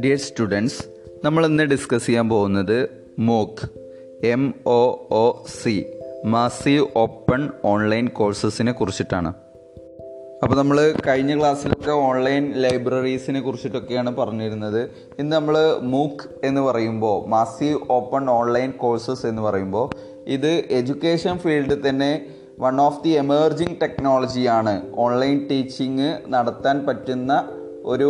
Dear students നമ്മൾ ഇന്ന് discuss ചെയ്യാൻ പോകുന്നത് MOOC M O O C massive open online കോഴ്സസിനെ കുറിച്ചിട്ടാണ്. അപ്പോൾ നമ്മൾ കഴിഞ്ഞ ക്ലാസ്സിലൊക്കെ ഓൺലൈൻ ലൈബ്രറീസിനെ കുറിച്ചിട്ടൊക്കെയാണ് പറഞ്ഞിരുന്നത്. ഇന്ന് നമ്മൾ മൂക്ക് എന്ന് പറയുമ്പോൾ മാസീവ് ഓപ്പൺ ഓൺലൈൻ കോഴ്സസ് എന്ന് പറയുമ്പോൾ ഇത് എഡ്യൂക്കേഷൻ ഫീൽഡിൽ തന്നെ വൺ ഓഫ് ദി എമേർജിങ് ടെക്നോളജിയാണ് ഓൺലൈൻ ടീച്ചിങ് നടത്താൻ പറ്റുന്ന ഒരു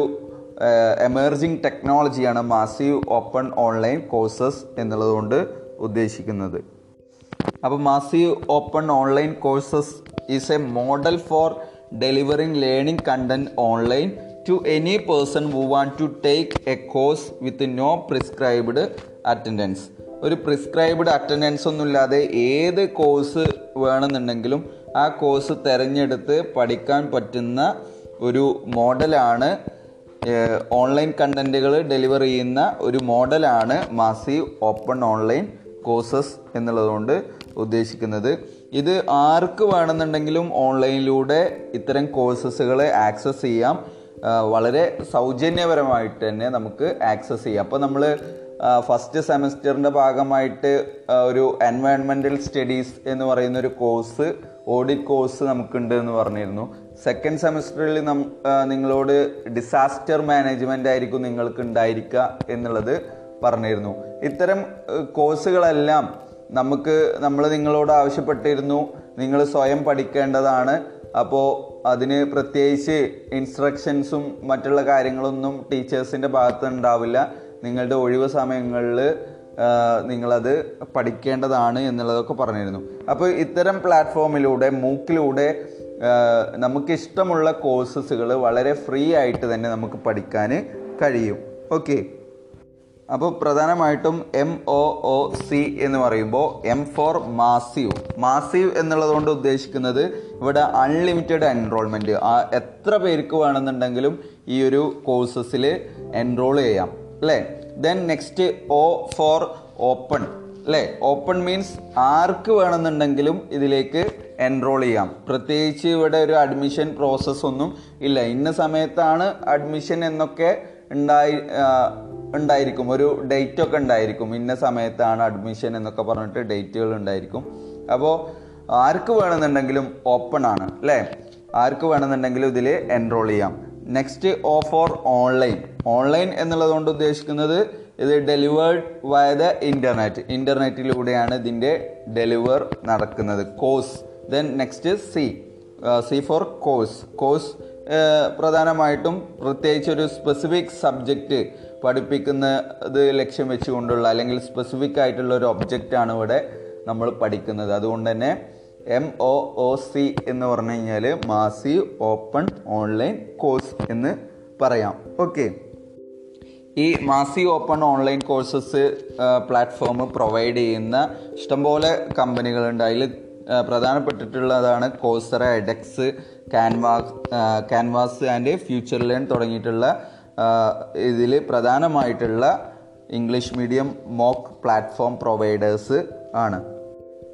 എമേർജിങ് ടെക്നോളജിയാണ് മാസീവ് ഓപ്പൺ ഓൺലൈൻ കോഴ്സസ് എന്നുള്ളതുകൊണ്ട് ഉദ്ദേശിക്കുന്നത്. അപ്പോൾ massive open online courses is a model for delivering learning content online to any person who want to take a course with no prescribed attendance ഒരു prescribed attendance ഒന്നുമില്ലാതെ ഏത് course വേണമെന്നുണ്ടെങ്കിലും ആ course തിരഞ്ഞെടുത്ത് പഠിക്കാൻ പറ്റുന്ന ഒരു മോഡലാണ് ഓൺലൈൻ കണ്ടന്റുകൾ ഡെലിവർ ചെയ്യുന്ന ഒരു മോഡലാണ് മാസീവ് ഓപ്പൺ ഓൺലൈൻ കോഴ്സസ് എന്നുള്ളതുകൊണ്ട് ഉദ്ദേശിക്കുന്നത്. ഇത് ആർക്ക് വേണമെന്നുണ്ടെങ്കിലും ഓൺലൈനിലൂടെ ഇത്തരം കോഴ്സസുകളെ ആക്സസ് ചെയ്യാം. വളരെ സൗജന്യപരമായിട്ട് തന്നെ നമുക്ക് ആക്സസ് ചെയ്യാം. അപ്പോൾ നമ്മൾ ഫസ്റ്റ് സെമസ്റ്ററിന്റെ ഭാഗമായിട്ട് ഒരു എൻവയൺമെന്റൽ സ്റ്റഡീസ് എന്ന് പറയുന്ന ഒരു കോഴ്സ് ഓഡിറ്റ് കോഴ്സ് നമുക്കുണ്ട് എന്ന് പറഞ്ഞിരുന്നു. സെക്കൻഡ് സെമസ്റ്ററിൽ നം നിങ്ങളോട് ഡിസാസ്റ്റർ മാനേജ്മെന്റ് ആയിരിക്കും നിങ്ങൾക്ക് ഉണ്ടായിരിക്കുക എന്നുള്ളത് പറഞ്ഞിരുന്നു. ഇത്തരം കോഴ്സുകളെല്ലാം നമുക്ക് നമ്മൾ നിങ്ങളോട് ആവശ്യപ്പെട്ടിരുന്നു. നിങ്ങൾ സ്വയം പഠിക്കേണ്ടതാണ്. അപ്പോൾ അതിന് പ്രത്യേകിച്ച് ഇൻസ്ട്രക്ഷൻസും മറ്റുള്ള കാര്യങ്ങളൊന്നും ടീച്ചേഴ്സിന്റെ ഭാഗത്ത് ഉണ്ടാവില്ല. നിങ്ങളുടെ ഒഴിവ് സമയങ്ങളിൽ നിങ്ങളത് പഠിക്കേണ്ടതാണ് എന്നുള്ളതൊക്കെ പറഞ്ഞിരുന്നു. അപ്പോൾ ഇത്തരം പ്ലാറ്റ്ഫോമിലൂടെ മൂക്കിലൂടെ നമുക്കിഷ്ടമുള്ള കോഴ്സസുകൾ വളരെ ഫ്രീ ആയിട്ട് തന്നെ നമുക്ക് പഠിക്കാൻ കഴിയും. ഓക്കെ. അപ്പോൾ പ്രധാനമായിട്ടും എം ഒ ഒ സി എന്ന് പറയുമ്പോൾ എം ഫോർ മാസീവ് മാസീവ് എന്നുള്ളതുകൊണ്ട് ഉദ്ദേശിക്കുന്നത് ഇവിടെ അൺലിമിറ്റഡ് എൻറോൾമെന്റ് എത്ര പേർക്ക് വേണമെന്നുണ്ടെങ്കിലും ഈ ഒരു കോഴ്സസിൽ എൻറോൾ ചെയ്യാം. അല്ലേ then next O four open അല്ലേ ഓപ്പൺ മീൻസ് ആർക്ക് വേണമെന്നുണ്ടെങ്കിലും ഇതിലേക്ക് എൻറോൾ ചെയ്യാം. പ്രത്യേകിച്ച് ഇവിടെ ഒരു അഡ്മിഷൻ പ്രോസസ്സ് ഒന്നും ഇല്ല. ഇന്ന സമയത്താണ് അഡ്മിഷൻ എന്നൊക്കെ ഉണ്ടായി ഉണ്ടായിരിക്കും. ഒരു ഡേറ്റ് ഒക്കെ ഉണ്ടായിരിക്കും. ഇന്ന സമയത്താണ് അഡ്മിഷൻ എന്നൊക്കെ പറഞ്ഞിട്ട് ഡേറ്റുകൾ ഉണ്ടായിരിക്കും. അപ്പോൾ ആർക്ക് വേണമെന്നുണ്ടെങ്കിലും ഓപ്പൺ ആണ്. അല്ലേ ആർക്ക് വേണമെന്നുണ്ടെങ്കിലും ഇതിൽ എൻറോൾ ചെയ്യാം. നെക്സ്റ്റ് ഓഫർ ഓൺലൈൻ ഓൺലൈൻ എന്നുള്ളത് കൊണ്ട് ഉദ്ദേശിക്കുന്നത് ഇത് ഡെലിവേർഡ് വയ ദ ഇന്റർനെറ്റ് ഇന്റർനെറ്റിലൂടെയാണ് ഇതിന്റെ ഡെലിവർ നടക്കുന്നത്. Course then next C C four course course പ്രധാനമായിട്ടും പ്രത്യേകിച്ച് ഒരു സ്പെസിഫിക് സബ്ജക്റ്റ് പഠിപ്പിക്കുന്നത് ലക്ഷ്യം വെച്ചുകൊണ്ടുള്ള അല്ലെങ്കിൽ സ്പെസിഫിക് ആയിട്ടുള്ള ഒരു ഒബ്ജക്റ്റാണ് ഇവിടെ നമ്മൾ പഠിക്കുന്നത്. അതുകൊണ്ട് തന്നെ എം ഒ ഒ സി എന്ന് പറഞ്ഞു കഴിഞ്ഞാൽ മാസീവ് ഓപ്പൺ ഓൺലൈൻ കോഴ്സ് എന്ന് പറയാം. ഓക്കെ. ഈ massive open online courses platform provide ചെയ്യുന്ന ഇഷ്ടംപോലെ കമ്പനികളുണ്ട്. അതിൽ പ്രധാനപ്പെട്ടിട്ടുള്ളതാണ് Coursera edX Canvas Canvas and FutureLearn തുടങ്ങിയിട്ടുള്ള ഇതിൽ പ്രധാനമായിട്ടുള്ള English medium MOOC platform providers ആണ്.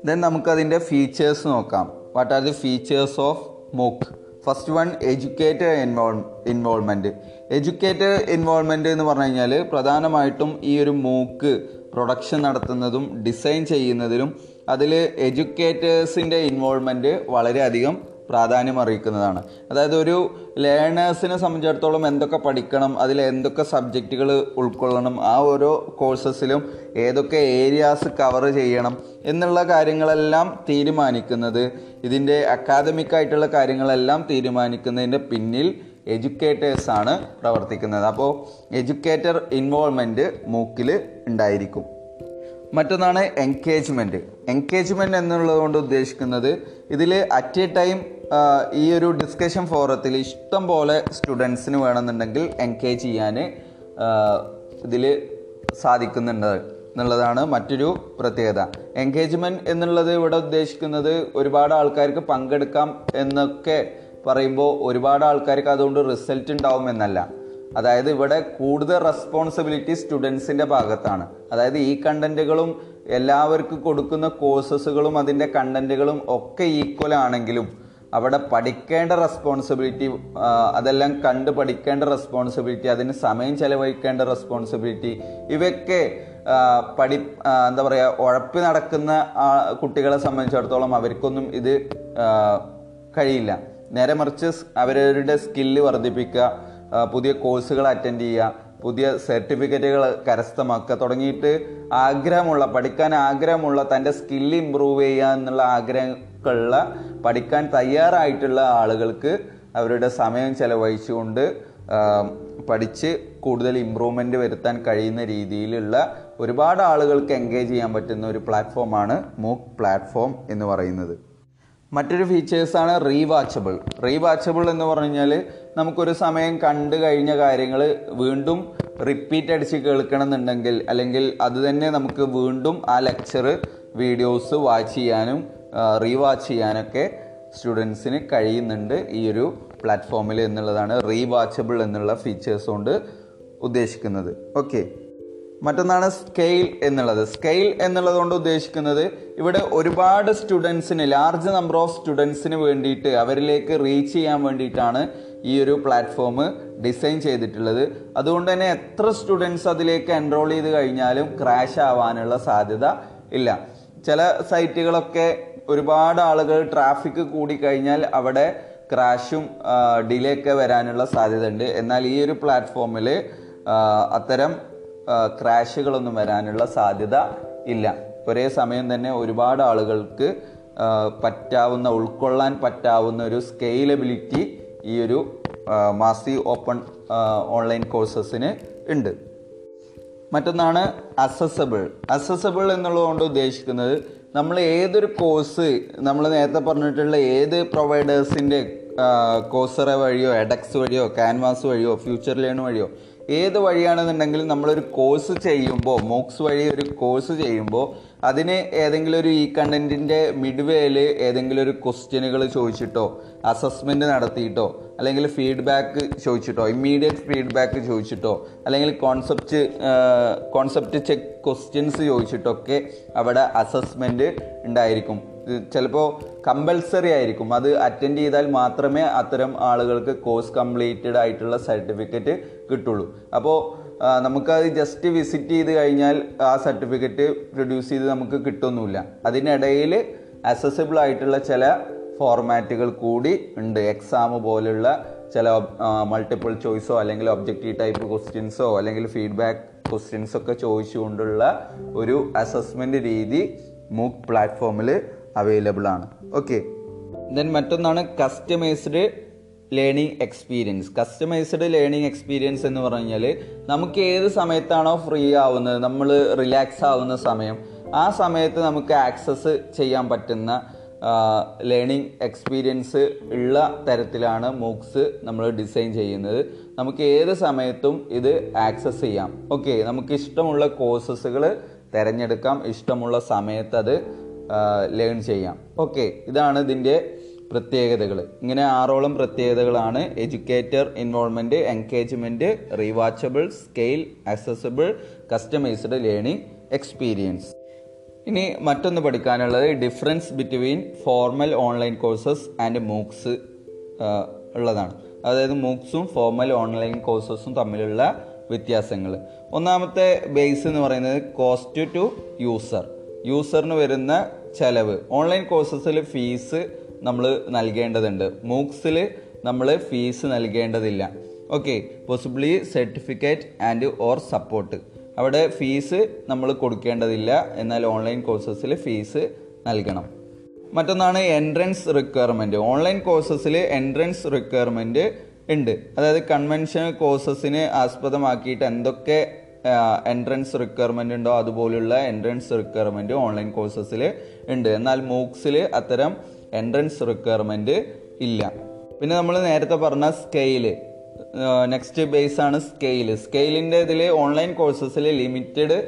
ദെൻ നമുക്കതിന്റെ ഫീച്ചേഴ്സ് നോക്കാം. What are the features of MOOC first one educated involve involvement educated involvement എന്ന് പറഞ്ഞു കഴിഞ്ഞാൽ പ്രധാനമായിട്ടും ഈ ഒരു മൂക്ക് പ്രൊഡക്ഷൻ നടത്തുന്നതും ഡിസൈൻ ചെയ്യുന്നതിലും അതിൽ എഡ്യൂക്കേറ്റേഴ്സിന്റെ ഇൻവോൾവ്മെന്റ് വളരെയധികം പ്രാധാന്യം അറിയിക്കുന്നതാണ്. അതായത് ഒരു ലേണേഴ്സിനെ സംബന്ധിച്ചിടത്തോളം എന്തൊക്കെ പഠിക്കണം അതിൽ എന്തൊക്കെ സബ്ജക്റ്റുകൾ ഉൾക്കൊള്ളണം ആ ഓരോ കോഴ്സസിലും ഏതൊക്കെ ഏരിയാസ് കവർ ചെയ്യണം എന്നുള്ള കാര്യങ്ങളെല്ലാം തീരുമാനിക്കുന്നത് ഇതിന്റെ അക്കാദമിക് ആയിട്ടുള്ള കാര്യങ്ങളെല്ലാം തീരുമാനിക്കുന്നതിന്റെ പിന്നിൽ എഡ്യൂക്കേറ്റേഴ്സാണ് പ്രവർത്തിക്കുന്നത്. അപ്പോൾ എഡ്യൂക്കേറ്റർ ഇൻവോൾവ്മെന്റ് മൂക്കിൽ ഉണ്ടായിരിക്കും. മറ്റൊന്നാണ് എൻഗേജ്മെന്റ് എൻഗേജ്മെന്റ് എന്നുള്ളത് കൊണ്ട് ഉദ്ദേശിക്കുന്നത് ഇതിൽ അറ്റ് എ ടൈം ഈ ഒരു ഡിസ്കഷൻ ഫോറത്തിൽ ഇഷ്ടം പോലെ സ്റ്റുഡൻസിന് വേണമെന്നുണ്ടെങ്കിൽ എൻഗേജ് ചെയ്യാൻ ഇതിൽ സാധിക്കുന്നുണ്ട് എന്നുള്ളതാണ് മറ്റൊരു പ്രത്യേകത. എൻഗേജ്മെന്റ് എന്നുള്ളത് ഇവിടെ ഉദ്ദേശിക്കുന്നത് ഒരുപാട് ആൾക്കാർക്ക് പങ്കെടുക്കാം എന്നൊക്കെ പറയുമ്പോൾ ഒരുപാട് ആൾക്കാർക്ക് അതുകൊണ്ട് റിസൾട്ട് ഉണ്ടാവും എന്നല്ല. അതായത് ഇവിടെ കൂടുതൽ റെസ്പോൺസിബിലിറ്റി സ്റ്റുഡൻസിന്റെ ഭാഗത്താണ്. അതായത് ഈ കണ്ടന്റുകളും എല്ലാവർക്കും കൊടുക്കുന്ന കോഴ്സസുകളും അതിന്റെ കണ്ടന്റുകളും ഒക്കെ ഈക്വൽ ആണെങ്കിലും അവിടെ പഠിക്കേണ്ട റെസ്പോൺസിബിലിറ്റി അതെല്ലാം കണ്ട് പഠിക്കേണ്ട റെസ്പോൺസിബിലിറ്റി അതിന് സമയം ചെലവഴിക്കേണ്ട റെസ്പോൺസിബിലിറ്റി ഇവയൊക്കെ പഠി എന്താ പറയുക ഉഴപ്പി നടക്കുന്ന കുട്ടികളെ സംബന്ധിച്ചിടത്തോളം അവർക്കൊന്നും ഇത് കഴിയില്ല. നേരെ മറിച്ച് അവരവരുടെ സ്കില്ല് വർദ്ധിപ്പിക്കുക പുതിയ കോഴ്സുകൾ അറ്റൻഡ് ചെയ്യുക പുതിയ സർട്ടിഫിക്കറ്റുകൾ കരസ്ഥമാക്കുക തുടങ്ങിയിട്ട് ആഗ്രഹമുള്ള പഠിക്കാൻ ആഗ്രഹമുള്ള തന്റെ സ്കില്ല് ഇമ്പ്രൂവ് ചെയ്യുക എന്നുള്ള ആഗ്രഹമുള്ള പഠിക്കാൻ തയ്യാറായിട്ടുള്ള ആളുകൾക്ക് അവരുടെ സമയം ചെലവഴിച്ചുകൊണ്ട് പഠിച്ച് കൂടുതൽ ഇമ്പ്രൂവ്മെന്റ് വരുത്താൻ കഴിയുന്ന രീതിയിലുള്ള ഒരുപാട് ആളുകൾക്ക് എൻഗേജ് ചെയ്യാൻ പറ്റുന്ന ഒരു പ്ലാറ്റ്ഫോമാണ് മൂക്ക് പ്ലാറ്റ്ഫോം എന്ന് പറയുന്നത്. മറ്റൊരു ഫീച്ചേഴ്സാണ് റീവാച്ചബിൾ റീവാച്ചബിൾ എന്ന് പറഞ്ഞു കഴിഞ്ഞാൽ നമുക്കൊരു സമയം കണ്ടു കഴിഞ്ഞ കാര്യങ്ങൾ വീണ്ടും റിപ്പീറ്റ് അടിച്ച് കേൾക്കണം എന്നുണ്ടെങ്കിൽ അല്ലെങ്കിൽ അതുതന്നെ നമുക്ക് വീണ്ടും ആ ലെക്ചർ വീഡിയോസ് വാച്ച് ചെയ്യാനും റീവാച്ച് ചെയ്യാനൊക്കെ സ്റ്റുഡൻസിന് കഴിയുന്നുണ്ട് ഈ ഒരു പ്ലാറ്റ്ഫോമിൽ എന്നുള്ളതാണ് റീവാച്ചബിൾ എന്നുള്ള ഫീച്ചേഴ്സ് കൊണ്ട് ഉദ്ദേശിക്കുന്നത്. ഓക്കെ മറ്റൊന്നാണ് സ്കെയിൽ എന്നുള്ളത്. സ്കെയിൽ എന്നുള്ളത് കൊണ്ട് ഉദ്ദേശിക്കുന്നത് ഇവിടെ ഒരുപാട് സ്റ്റുഡൻസിന് ലാർജ് നമ്പർ ഓഫ് സ്റ്റുഡൻസിന് വേണ്ടിയിട്ട് അവരിലേക്ക് റീച്ച് ചെയ്യാൻ വേണ്ടിയിട്ടാണ് ഈ ഒരു പ്ലാറ്റ്ഫോം ഡിസൈൻ ചെയ്തിട്ടുള്ളത്. അതുകൊണ്ട് തന്നെ എത്ര സ്റ്റുഡൻസ് അതിലേക്ക് എൻറോൾ ചെയ്ത് കഴിഞ്ഞാലും ക്രാഷ് ആവാനുള്ള സാധ്യത ഇല്ല. ചില സൈറ്റുകളൊക്കെ ഒരുപാട് ആളുകൾ ട്രാഫിക് കൂടിക്കഴിഞ്ഞാൽ അവിടെ ക്രാഷും ഡിലേ ഒക്കെ വരാനുള്ള സാധ്യത ഉണ്ട് എന്നാൽ ഈ ഒരു പ്ലാറ്റ്ഫോമിൽ അത്തരം ക്രാഷുകളൊന്നും വരാനുള്ള സാധ്യത ഇല്ല. ഒരേ സമയം തന്നെ ഒരുപാട് ആളുകൾക്ക് പറ്റാവുന്ന ഉൾക്കൊള്ളാൻ പറ്റാവുന്ന ഒരു സ്കെയിലബിലിറ്റി ഈ ഒരു മാസി ഓപ്പൺ ഓൺലൈൻ കോഴ്സസിന് ഉണ്ട്. മറ്റൊന്നാണ് അസസബിൾ. അസസബിൾ എന്നുള്ളതുകൊണ്ട് ഉദ്ദേശിക്കുന്നത് നമ്മൾ ഏതൊരു കോഴ്സ് നമ്മൾ നേരത്തെ പറഞ്ഞിട്ടുള്ള ഏത് പ്രൊവൈഡേഴ്സിന്റെ കോഴ്സറ വഴിയോ എഡക്സ് വഴിയോ ക്യാൻവാസ് വഴിയോ ഫ്യൂച്ചർ ലേൺ വഴിയോ ഏത് വഴിയാണെന്നുണ്ടെങ്കിലും നമ്മളൊരു കോഴ്സ് ചെയ്യുമ്പോൾ മോക്സ് വഴി ഒരു കോഴ്സ് ചെയ്യുമ്പോൾ അതിന് ഏതെങ്കിലും ഒരു ഈ കണ്ടന്റിന്റെ മിഡ്വേയിൽ ഏതെങ്കിലും ഒരു ക്വസ്റ്റ്യനുകൾ ചോദിച്ചിട്ടോ അസസ്മെന്റ് നടത്തിയിട്ടോ അല്ലെങ്കിൽ ഫീഡ്ബാക്ക് ചോദിച്ചിട്ടോ ഇമ്മീഡിയറ്റ് ഫീഡ്ബാക്ക് ചോദിച്ചിട്ടോ അല്ലെങ്കിൽ കോൺസെപ്റ്റ് കോൺസെപ്റ്റ് ചെക്ക് ക്വസ്റ്റ്യൻസ് ചോദിച്ചിട്ടൊക്കെ അവിടെ അസസ്മെന്റ് ഉണ്ടായിരിക്കും. ചിലപ്പോൾ കമ്പൽസറി ആയിരിക്കും. അത് അറ്റൻഡ് ചെയ്താൽ മാത്രമേ അത്തരം ആളുകൾക്ക് കോഴ്സ് കംപ്ലീറ്റഡ് ആയിട്ടുള്ള സർട്ടിഫിക്കറ്റ് കിട്ടുള്ളൂ. അപ്പോൾ നമുക്കത് ജസ്റ്റ് വിസിറ്റ് ചെയ്ത് കഴിഞ്ഞാൽ ആ സർട്ടിഫിക്കറ്റ് പ്രൊഡ്യൂസ് ചെയ്ത് നമുക്ക് കിട്ടുന്നില്ല അതിനിടയിൽ അസസിബിൾ ആയിട്ടുള്ള ചില ഫോർമാറ്റുകൾ കൂടി ഉണ്ട്. എക്സാം പോലുള്ള ചില മൾട്ടിപ്പിൾ ചോയ്സോ അല്ലെങ്കിൽ ഒബ്ജക്റ്റീവ് ടൈപ്പ് ക്വസ്റ്റ്യൻസോ അല്ലെങ്കിൽ ഫീഡ്ബാക്ക് ക്വസ്റ്റ്യൻസ് ഒക്കെ ചോദിച്ചുകൊണ്ടുള്ള ഒരു അസസ്മെന്റ് രീതി മൂക്ക് പ്ലാറ്റ്ഫോമിൽ അവൈലബിൾ ആണ്. ഓക്കെ ദെൻ മറ്റൊന്നാണ് customised learning experience customised learning experience എന്ന് പറഞ്ഞു കഴിഞ്ഞാൽ നമുക്ക് ഏത് സമയത്താണോ ഫ്രീ ആവുന്നത് നമ്മൾ റിലാക്സ് ആവുന്ന സമയം ആ സമയത്ത് നമുക്ക് ആക്സസ് ചെയ്യാൻ പറ്റുന്ന ലേണിംഗ് എക്സ്പീരിയൻസ് ഉള്ള തരത്തിലാണ് മൂക്സ് നമ്മൾ ഡിസൈൻ ചെയ്യുന്നത്. നമുക്ക് ഏത് സമയത്തും ഇത് ആക്സസ് ചെയ്യാം. ഓക്കെ നമുക്ക് ഇഷ്ടമുള്ള കോഴ്സസുകൾ തിരഞ്ഞെടുക്കാം ഇഷ്ടമുള്ള സമയത്ത് അത് ലേൺ ചെയ്യാം. ഓക്കെ ഇതാണ് ഇതിന്റെ പ്രത്യേകതകൾ. ഇങ്ങനെ ആറോളം പ്രത്യേകതകളാണ് educator involvement engagement rewatchable scale accessible customised learning experience. ഇനി മറ്റൊന്ന് പഠിക്കാനുള്ളത് difference between formal online courses and MOOCs ഉള്ളതാണ്. അതായത് മൂക്സും ഫോർമൽ ഓൺലൈൻ കോഴ്സസും തമ്മിലുള്ള വ്യത്യാസങ്ങൾ. ഒന്നാമത്തെ ബേസ് എന്ന് പറയുന്നത് കോസ്റ്റ് ടു യൂസർ. യൂസറിന് വരുന്ന ചെലവ്. ഓൺലൈൻ കോഴ്സസിൽ ഫീസ് നമ്മൾ നൽകേണ്ടതുണ്ട്. മൂക്സിൽ നമ്മൾ ഫീസ് നൽകേണ്ടതില്ല. Okay possibly certificate and or support അവിടെ ഫീസ് നമ്മൾ കൊടുക്കേണ്ടതില്ല. എന്നാൽ ഓൺലൈൻ കോഴ്സസിൽ ഫീസ് നൽകണം. മറ്റൊന്നാണ് എൻട്രൻസ് റിക്വയർമെന്റ് ഓൺലൈൻ കോഴ്സസിൽ എൻട്രൻസ് റിക്വയർമെന്റ് ഉണ്ട്. അതായത് കൺവെൻഷണൽ കോഴ്സസിന് ആസ്പദമാക്കിയിട്ട് എന്തൊക്കെ എൻട്രൻസ് റിക്വയർമെന്റ് ഉണ്ടോ അതുപോലുള്ള എൻട്രൻസ് റിക്വയർമെന്റ് ഓൺലൈൻ കോഴ്സസിൽ ഉണ്ട്. എന്നാൽ മൂക്സിൽ അത്തരം എൻട്രൻസ് റിക്വയർമെന്റ് ഇല്ല. പിന്നെ നമ്മൾ നേരത്തെ പറഞ്ഞ സ്കെയിൽ നെക്സ്റ്റ് ബേസ് ആണ് സ്കെയിൽ സ്കെയിലിന്റെ ഇതിൽ ഓൺലൈൻ കോഴ്സസിൽ ലിമിറ്റഡ്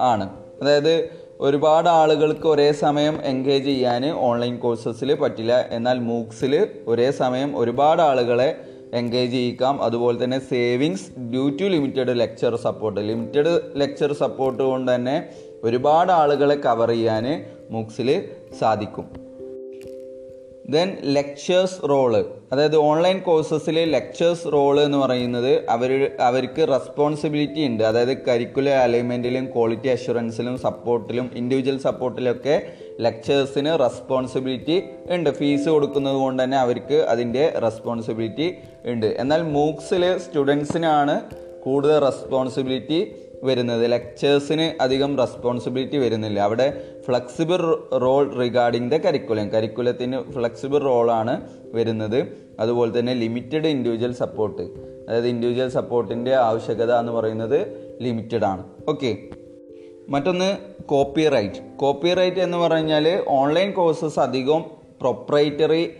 ആണ്. അതായത് ഒരുപാട് ആളുകൾക്ക് ഒരേ സമയം എൻഗേജ് ചെയ്യാൻ ഓൺലൈൻ കോഴ്സസിൽ പറ്റില്ല. എന്നാൽ മൂക്സിൽ ഒരേ സമയം ഒരുപാട് ആളുകളെ എൻഗേജ് ചെയ്യിക്കാം. അതുപോലെ തന്നെ savings due to limited lecture support limited lecture support കൊണ്ട് തന്നെ ഒരുപാട് ആളുകളെ കവർ ചെയ്യാൻ മൂക്സിൽ സാധിക്കും. ദെൻ ലെക്ചേഴ്സ് റോൾ അതായത് ഓൺലൈൻ കോഴ്സസിൽ ലെക്ചേഴ്സ് റോൾ എന്ന് പറയുന്നത് അവർ അവർക്ക് റെസ്പോൺസിബിലിറ്റി ഉണ്ട്. അതായത് കരിക്കുലർ അലൈൻമെന്റിലും ക്വാളിറ്റി അഷുറൻസിലും സപ്പോർട്ടിലും ഇൻഡിവിജ്വൽ സപ്പോർട്ടിലൊക്കെ ലെക്ചേഴ്സിന് റെസ്പോൺസിബിലിറ്റി ഉണ്ട്. ഫീസ് കൊടുക്കുന്നത് കൊണ്ട് തന്നെ അവർക്ക് അതിന്റെ റെസ്പോൺസിബിലിറ്റി ഉണ്ട്. എന്നാൽ മൂക്സിൽ സ്റ്റുഡൻസിനാണ് കൂടുതൽ റെസ്പോൺസിബിലിറ്റി വരുന്നത്. ലെക്ചേഴ്സിന് അധികം റെസ്പോൺസിബിലിറ്റി വരുന്നില്ല. അവിടെ flexible role regarding the curriculum കരിക്കുലത്തിന് flexible റോളാണ് വരുന്നത്. അതുപോലെ തന്നെ ലിമിറ്റഡ് ഇൻഡിവിജ്വൽ സപ്പോർട്ട് അതായത് ഇൻഡിവിജ്വൽ സപ്പോർട്ടിന്റെ ആവശ്യകത എന്ന് പറയുന്നത് ലിമിറ്റഡ് ആണ്. ഓക്കെ മറ്റൊന്ന് കോപ്പി റൈറ്റ് കോപ്പി റൈറ്റ് എന്ന് പറഞ്ഞാൽ ഓൺലൈൻ കോഴ്സസ് അധികം പ്രൊപ്രൈറ്ററി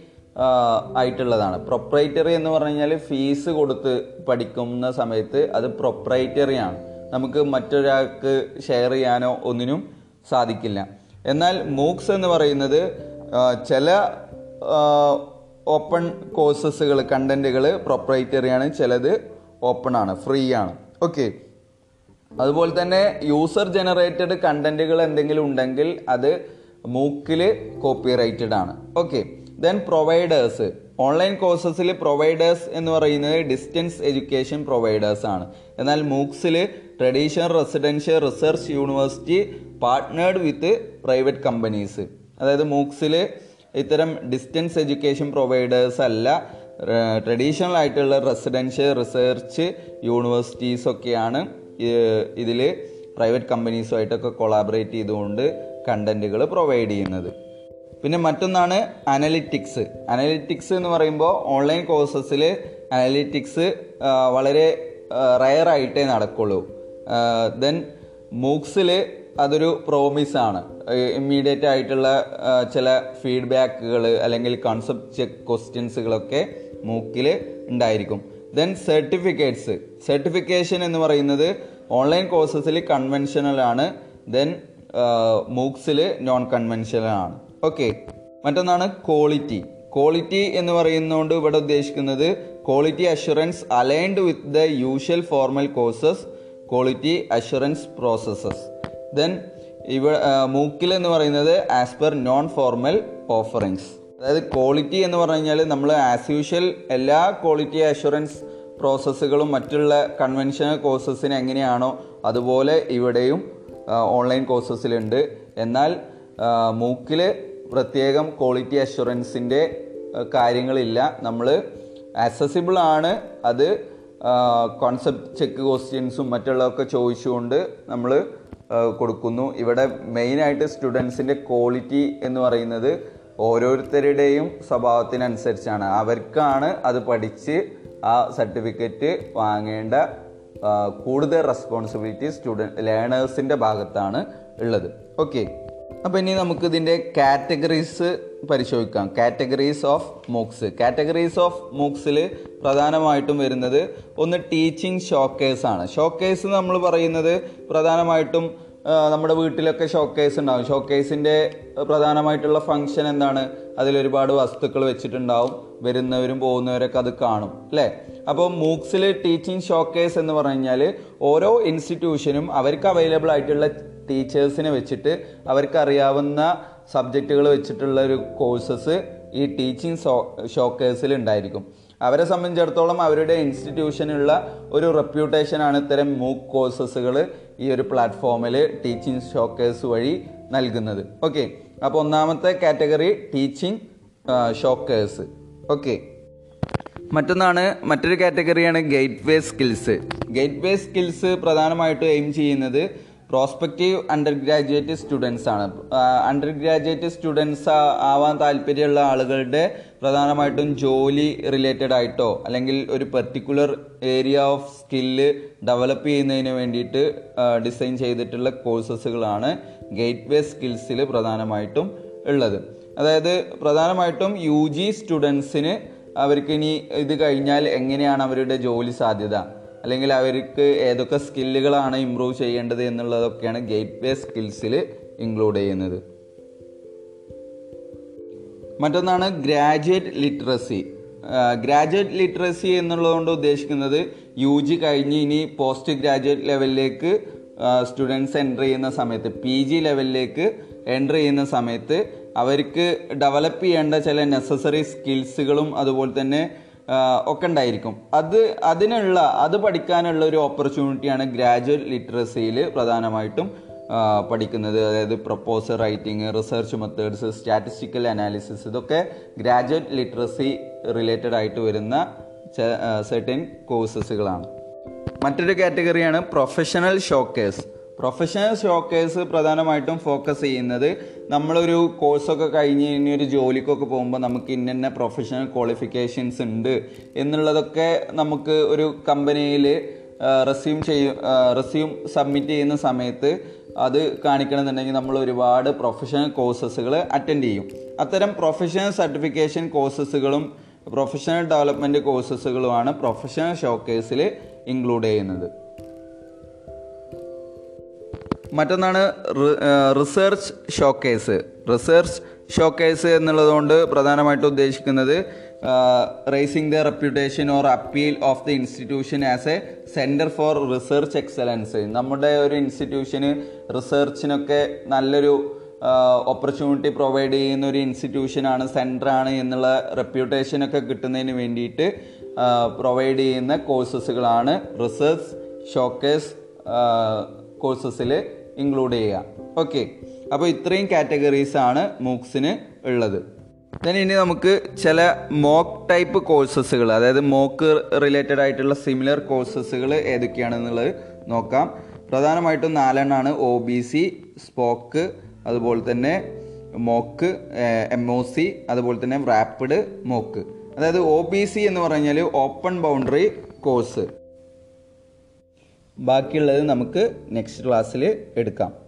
ആയിട്ടുള്ളതാണ്. പ്രൊപ്രൈറ്ററി എന്ന് പറഞ്ഞാൽ ഫീസ് കൊടുത്ത് പഠിക്കുന്ന സമയത്ത് അത് പ്രൊപ്രൈറ്ററി ആണ്. നമുക്ക് മറ്റൊരാൾക്ക് ഷെയർ ചെയ്യാനോ ഒന്നിനും സാധിക്കില്ല. എന്നാൽ മൂക്സ് എന്ന് പറയുന്നത് ചില ഓപ്പൺ കോഴ്സസുകൾ കണ്ടന്റുകൾ പ്രൊപ്പറേറ്ററിയാണ് ചിലത് ഓപ്പൺ ആണ് ഫ്രീ ആണ്. ഓക്കെ അതുപോലെ തന്നെ യൂസർ ജനറേറ്റഡ് കണ്ടന്റുകൾ എന്തെങ്കിലും ഉണ്ടെങ്കിൽ അത് മൂക്കിൽ കോപ്പി റൈറ്റഡ് ആണ്. ഓക്കെ ദെൻ പ്രൊവൈഡേഴ്സ് ഓൺലൈൻ കോഴ്സസിൽ പ്രൊവൈഡേഴ്സ് എന്ന് പറയുന്നത് ഡിസ്റ്റൻസ് എഡ്യൂക്കേഷൻ പ്രൊവൈഡേഴ്സ് ആണ്. എന്നാൽ മൂക്സിൽ traditional residential research university partnered with private companies അതായത് മൂക്സിൽ ഇത്തരം ഡിസ്റ്റൻസ് എഡ്യൂക്കേഷൻ പ്രൊവൈഡേഴ്സ് അല്ല ട്രഡീഷണൽ ആയിട്ടുള്ള റെസിഡൻഷ്യൽ റിസർച്ച് യൂണിവേഴ്സിറ്റീസൊക്കെയാണ് ഇതിൽ പ്രൈവറ്റ് കമ്പനീസുമായിട്ടൊക്കെ കൊളാബറേറ്റ് ചെയ്തുകൊണ്ട് കണ്ടന്റുകൾ പ്രൊവൈഡ് ചെയ്യുന്നത്. പിന്നെ മറ്റൊന്നാണ് അനലിറ്റിക്സ് അനലിറ്റിക്സ് എന്ന് പറയുമ്പോൾ ഓൺലൈൻ കോഴ്സസിൽ അനലിറ്റിക്സ് വളരെ റയറായിട്ടേ നടക്കുള്ളൂ. ദെൻ മൂക്സിൽ അതൊരു പ്രോമിസ് ആണ്. ഇമ്മീഡിയറ്റ് ആയിട്ടുള്ള ചില ഫീഡ്ബാക്കുകൾ അല്ലെങ്കിൽ കോൺസെപ്റ്റ് ചെക്ക് ക്വസ്റ്റ്യൻസുകളൊക്കെ മൂക്കിൽ ഉണ്ടായിരിക്കും. ദെൻ സർട്ടിഫിക്കറ്റ്സ് സർട്ടിഫിക്കേഷൻ എന്ന് പറയുന്നത് ഓൺലൈൻ കോഴ്സസിൽ കൺവെൻഷനൽ ആണ്. ദെൻ മൂക്സിൽ നോൺ കൺവെൻഷനൽ ആണ്. ഓക്കെ മറ്റൊന്നാണ് ക്വാളിറ്റി ക്വാളിറ്റി എന്ന് പറയുന്നതുകൊണ്ട് ഇവിടെ ഉദ്ദേശിക്കുന്നത് quality assurance aligned with the usual formal courses quality assurance processes then ഇവ മൂക്കിൽ എന്ന് പറയുന്നത് as per non formal offerings അതായത് ക്വാളിറ്റി എന്ന് പറഞ്ഞു കഴിഞ്ഞാൽ നമ്മൾ ആസ് യൂഷ്വൽ എല്ലാ ക്വാളിറ്റി അഷുറൻസ് പ്രോസസ്സുകളും മറ്റുള്ള കൺവെൻഷണൽ കോഴ്സസിന് എങ്ങനെയാണോ അതുപോലെ ഇവിടെയും ഓൺലൈൻ കോഴ്സസിലുണ്ട് എന്നാൽ മൂക്കിൽ പ്രത്യേകം ക്വാളിറ്റി അഷുറൻസിന്റെ കാര്യങ്ങളില്ല. നമ്മൾ ആക്സസിബിൾ ആണ്. അത് കോൺസെപ്റ്റ് ചെക്ക് ക്വസ്റ്റ്യൻസും മറ്റുള്ളതൊക്കെ ചോദിച്ചുകൊണ്ട് നമ്മൾ കൊടുക്കുന്നു. ഇവിടെ മെയിനായിട്ട് സ്റ്റുഡൻസിന്റെ ക്വാളിറ്റി എന്ന് പറയുന്നത് ഓരോരുത്തരുടെയും സ്വഭാവത്തിനനുസരിച്ചാണ്. അവർക്കാണ് അത് പഠിച്ച് ആ സർട്ടിഫിക്കറ്റ് വാങ്ങേണ്ട കൂടുതൽ റെസ്പോൺസിബിലിറ്റി സ്റ്റുഡൻ ലേണേഴ്സിന്റെ ഭാഗത്താണ് ഉള്ളത്. ഓക്കെ അപ്പോൾ ഇനി നമുക്ക് ഇതിന്റെ കാറ്റഗറീസ് പരിശോധിക്കാം. Categories of MOOCs categories of മൂക്സിൽ പ്രധാനമായിട്ടും വരുന്നത് ഒന്ന് ടീച്ചിങ് ഷോക്കേഴ്സ് ആണ്. ഷോക്കേഴ്സ് നമ്മൾ പറയുന്നത് പ്രധാനമായിട്ടും നമ്മുടെ വീട്ടിലൊക്കെ ഷോക്കേസ് ഉണ്ടാകും ഷോക്കേസിന്റെ പ്രധാനമായിട്ടുള്ള ഫങ്ഷൻ എന്താണ്? അതിലൊരുപാട് വസ്തുക്കൾ വെച്ചിട്ടുണ്ടാവും. വരുന്നവരും പോകുന്നവരൊക്കെ അത് കാണും അല്ലേ? അപ്പോൾ മൂക്സിൽ ടീച്ചിങ് ഷോക്കേസ് എന്ന് പറഞ്ഞു കഴിഞ്ഞാൽ ഓരോ ഇൻസ്റ്റിറ്റ്യൂഷനും അവർക്ക് അവൈലബിൾ ആയിട്ടുള്ള ടീച്ചേഴ്സിനെ വെച്ചിട്ട് അവർക്കറിയാവുന്ന സബ്ജക്റ്റുകൾ വെച്ചിട്ടുള്ള ഒരു കോഴ്സസ് ഈ ടീച്ചിങ് ഷോക്കേഴ്സിൽ ഉണ്ടായിരിക്കും. അവരെ സംബന്ധിച്ചിടത്തോളം അവരുടെ ഇൻസ്റ്റിറ്റ്യൂഷനുള്ള ഒരു റെപ്യൂട്ടേഷനാണ് ഇത്തരം മൂക്ക് കോഴ്സസുകൾ ഈ ഒരു പ്ലാറ്റ്ഫോമിൽ ടീച്ചിങ് ഷോക്കേഴ്സ് വഴി നൽകുന്നത്. ഓക്കെ അപ്പോൾ ഒന്നാമത്തെ കാറ്റഗറി ടീച്ചിങ് ഷോക്കേഴ്സ് ഓക്കെ മറ്റൊന്നാണ് മറ്റൊരു കാറ്റഗറിയാണ് gateway skills gateway skills പ്രധാനമായിട്ടും എയിം ചെയ്യുന്നത് പ്രോസ്പെക്റ്റീവ് അണ്ടർ ഗ്രാജുവേറ്റ് സ്റ്റുഡൻസ് ആണ് അണ്ടർ ഗ്രാജുവേറ്റ് സ്റ്റുഡൻസ് ആവാൻ താല്പര്യമുള്ള ആളുകളുടെ പ്രധാനമായിട്ടും ജോലി റിലേറ്റഡ് ആയിട്ടോ അല്ലെങ്കിൽ ഒരു particular area of skill develop ചെയ്യുന്നതിന് വേണ്ടിയിട്ട് ഡിസൈൻ ചെയ്തിട്ടുള്ള കോഴ്സസുകളാണ് ഗേറ്റ് വേ സ്കിൽസിൽ പ്രധാനമായിട്ടും ഉള്ളത്. അതായത് പ്രധാനമായിട്ടും യു ജി സ്റ്റുഡൻസിന് അവർക്ക് ഇനി ഇത് കഴിഞ്ഞാൽ എങ്ങനെയാണ് അവരുടെ ജോലി സാധ്യത? അല്ലെങ്കിൽ അവർക്ക് ഏതൊക്കെ സ്കില്ലുകളാണ് ഇമ്പ്രൂവ് ചെയ്യേണ്ടത് എന്നുള്ളതൊക്കെയാണ് ഗേറ്റ് വേ സ്കിൽസിൽ ഇൻക്ലൂഡ് ചെയ്യുന്നത്. മറ്റൊന്നാണ് ഗ്രാജുവേറ്റ് ലിറ്ററസി ഗ്രാജുവേറ്റ് ലിറ്ററസി എന്നുള്ളതുകൊണ്ട് ഉദ്ദേശിക്കുന്നത് യു ജി കഴിഞ്ഞ് ഇനി പോസ്റ്റ് ഗ്രാജുവേറ്റ് ലെവലിലേക്ക് സ്റ്റുഡൻസ് എന്റർ ചെയ്യുന്ന സമയത്ത് പി ജി ലെവലിലേക്ക് എന്റർ ചെയ്യുന്ന സമയത്ത് അവർക്ക് ഡെവലപ്പ് ചെയ്യേണ്ട ചില നെസസറി സ്കിൽസുകളും അതുപോലെ തന്നെ ഒക്കെ ഉണ്ടായിരിക്കും. അത് അതിനുള്ള അത് പഠിക്കാനുള്ള ഒരു ഓപ്പർച്യൂണിറ്റിയാണ് ഗ്രാജുവൽ ലിറ്ററസിയിൽ പ്രധാനമായിട്ടും പഠിക്കുന്നത്. അതായത് proposal writing research methods statistical analysis ഇതൊക്കെ ഗ്രാജുവേറ്റ് ലിറ്ററസി റിലേറ്റഡ് ആയിട്ട് വരുന്ന സെർട്ടൻ കോഴ്സസുകളാണ് മറ്റൊരു കാറ്റഗറിയാണ് പ്രൊഫഷണൽ ഷോക്കേഴ്സ് പ്രൊഫഷണൽ ഷോക്കേഴ്സ് പ്രധാനമായിട്ടും ഫോക്കസ് ചെയ്യുന്നത് നമ്മളൊരു കോഴ്സൊക്കെ കഴിഞ്ഞ് ഇനി ഒരു ജോലിക്കൊക്കെ പോകുമ്പോൾ നമുക്ക് ഇന്ന പ്രൊഫഷണൽ ക്വാളിഫിക്കേഷൻസ് ഉണ്ട് എന്നുള്ളതൊക്കെ നമുക്ക് ഒരു കമ്പനിയിൽ റെസ്യൂം ചെയ്യും റെസ്യൂം സബ്മിറ്റ് ചെയ്യുന്ന സമയത്ത് അത് കാണിക്കണമെന്നുണ്ടെങ്കിൽ നമ്മൾ ഒരുപാട് പ്രൊഫഷണൽ കോഴ്സസുകൾ അറ്റൻഡ് ചെയ്യും. അത്തരം പ്രൊഫഷണൽ സർട്ടിഫിക്കേഷൻ കോഴ്സസുകളും പ്രൊഫഷണൽ ഡെവലപ്മെന്റ് കോഴ്സസുകളുമാണ് പ്രൊഫഷണൽ ഷോക്കേഴ്സിൽ ഇൻക്ലൂഡ് ചെയ്യുന്നത്. മറ്റൊന്നാണ് റിസർച്ച് ഷോക്കേസ് റിസർച്ച് ഷോക്കേസ് എന്നുള്ളതുകൊണ്ട് പ്രധാനമായിട്ടും ഉദ്ദേശിക്കുന്നത് raising the reputation or appeal of the institution as a centre for research excellence നമ്മുടെ ഒരു ഇൻസ്റ്റിറ്റ്യൂഷന് റിസർച്ചിനൊക്കെ നല്ലൊരു ഓപ്പർച്യൂണിറ്റി പ്രൊവൈഡ് ചെയ്യുന്ന ഒരു ഇൻസ്റ്റിറ്റ്യൂഷനാണ് സെന്ററാണ് എന്നുള്ള റെപ്യൂട്ടേഷനൊക്കെ കിട്ടുന്നതിന് വേണ്ടിയിട്ട് പ്രൊവൈഡ് ചെയ്യുന്ന കോഴ്സസുകളാണ് റിസർച്ച് ഷോക്കേസ് കോഴ്സസിൽ ഇൻക്ലൂഡ് ചെയ്യുക. ഓക്കെ അപ്പോൾ ഇത്രയും കാറ്റഗറീസ് ആണ് മൂക്സിന് ഉള്ളത്. Then ഇനി നമുക്ക് ചില മോക്ക് ടൈപ്പ് കോഴ്സസുകൾ അതായത് മോക്ക് റിലേറ്റഡ് ആയിട്ടുള്ള സിമിലർ കോഴ്സസുകൾ ഏതൊക്കെയാണെന്നുള്ളത് നോക്കാം. പ്രധാനമായിട്ടും നാലെണ്ണമാണ് ഒ ബി സി സ്പോക്ക് അതുപോലെ തന്നെ മോക്ക് എം ഒ സി അതുപോലെ തന്നെ റാപ്പിഡ് മോക്ക് അതായത് ഒ ബി സി എന്ന് പറഞ്ഞാൽ ഓപ്പൺ ബൗണ്ടറി കോഴ്സ് ബാക്കിയുള്ളത് നമുക്ക് നെക്സ്റ്റ് ക്ലാസ്സിൽ എടുക്കാം.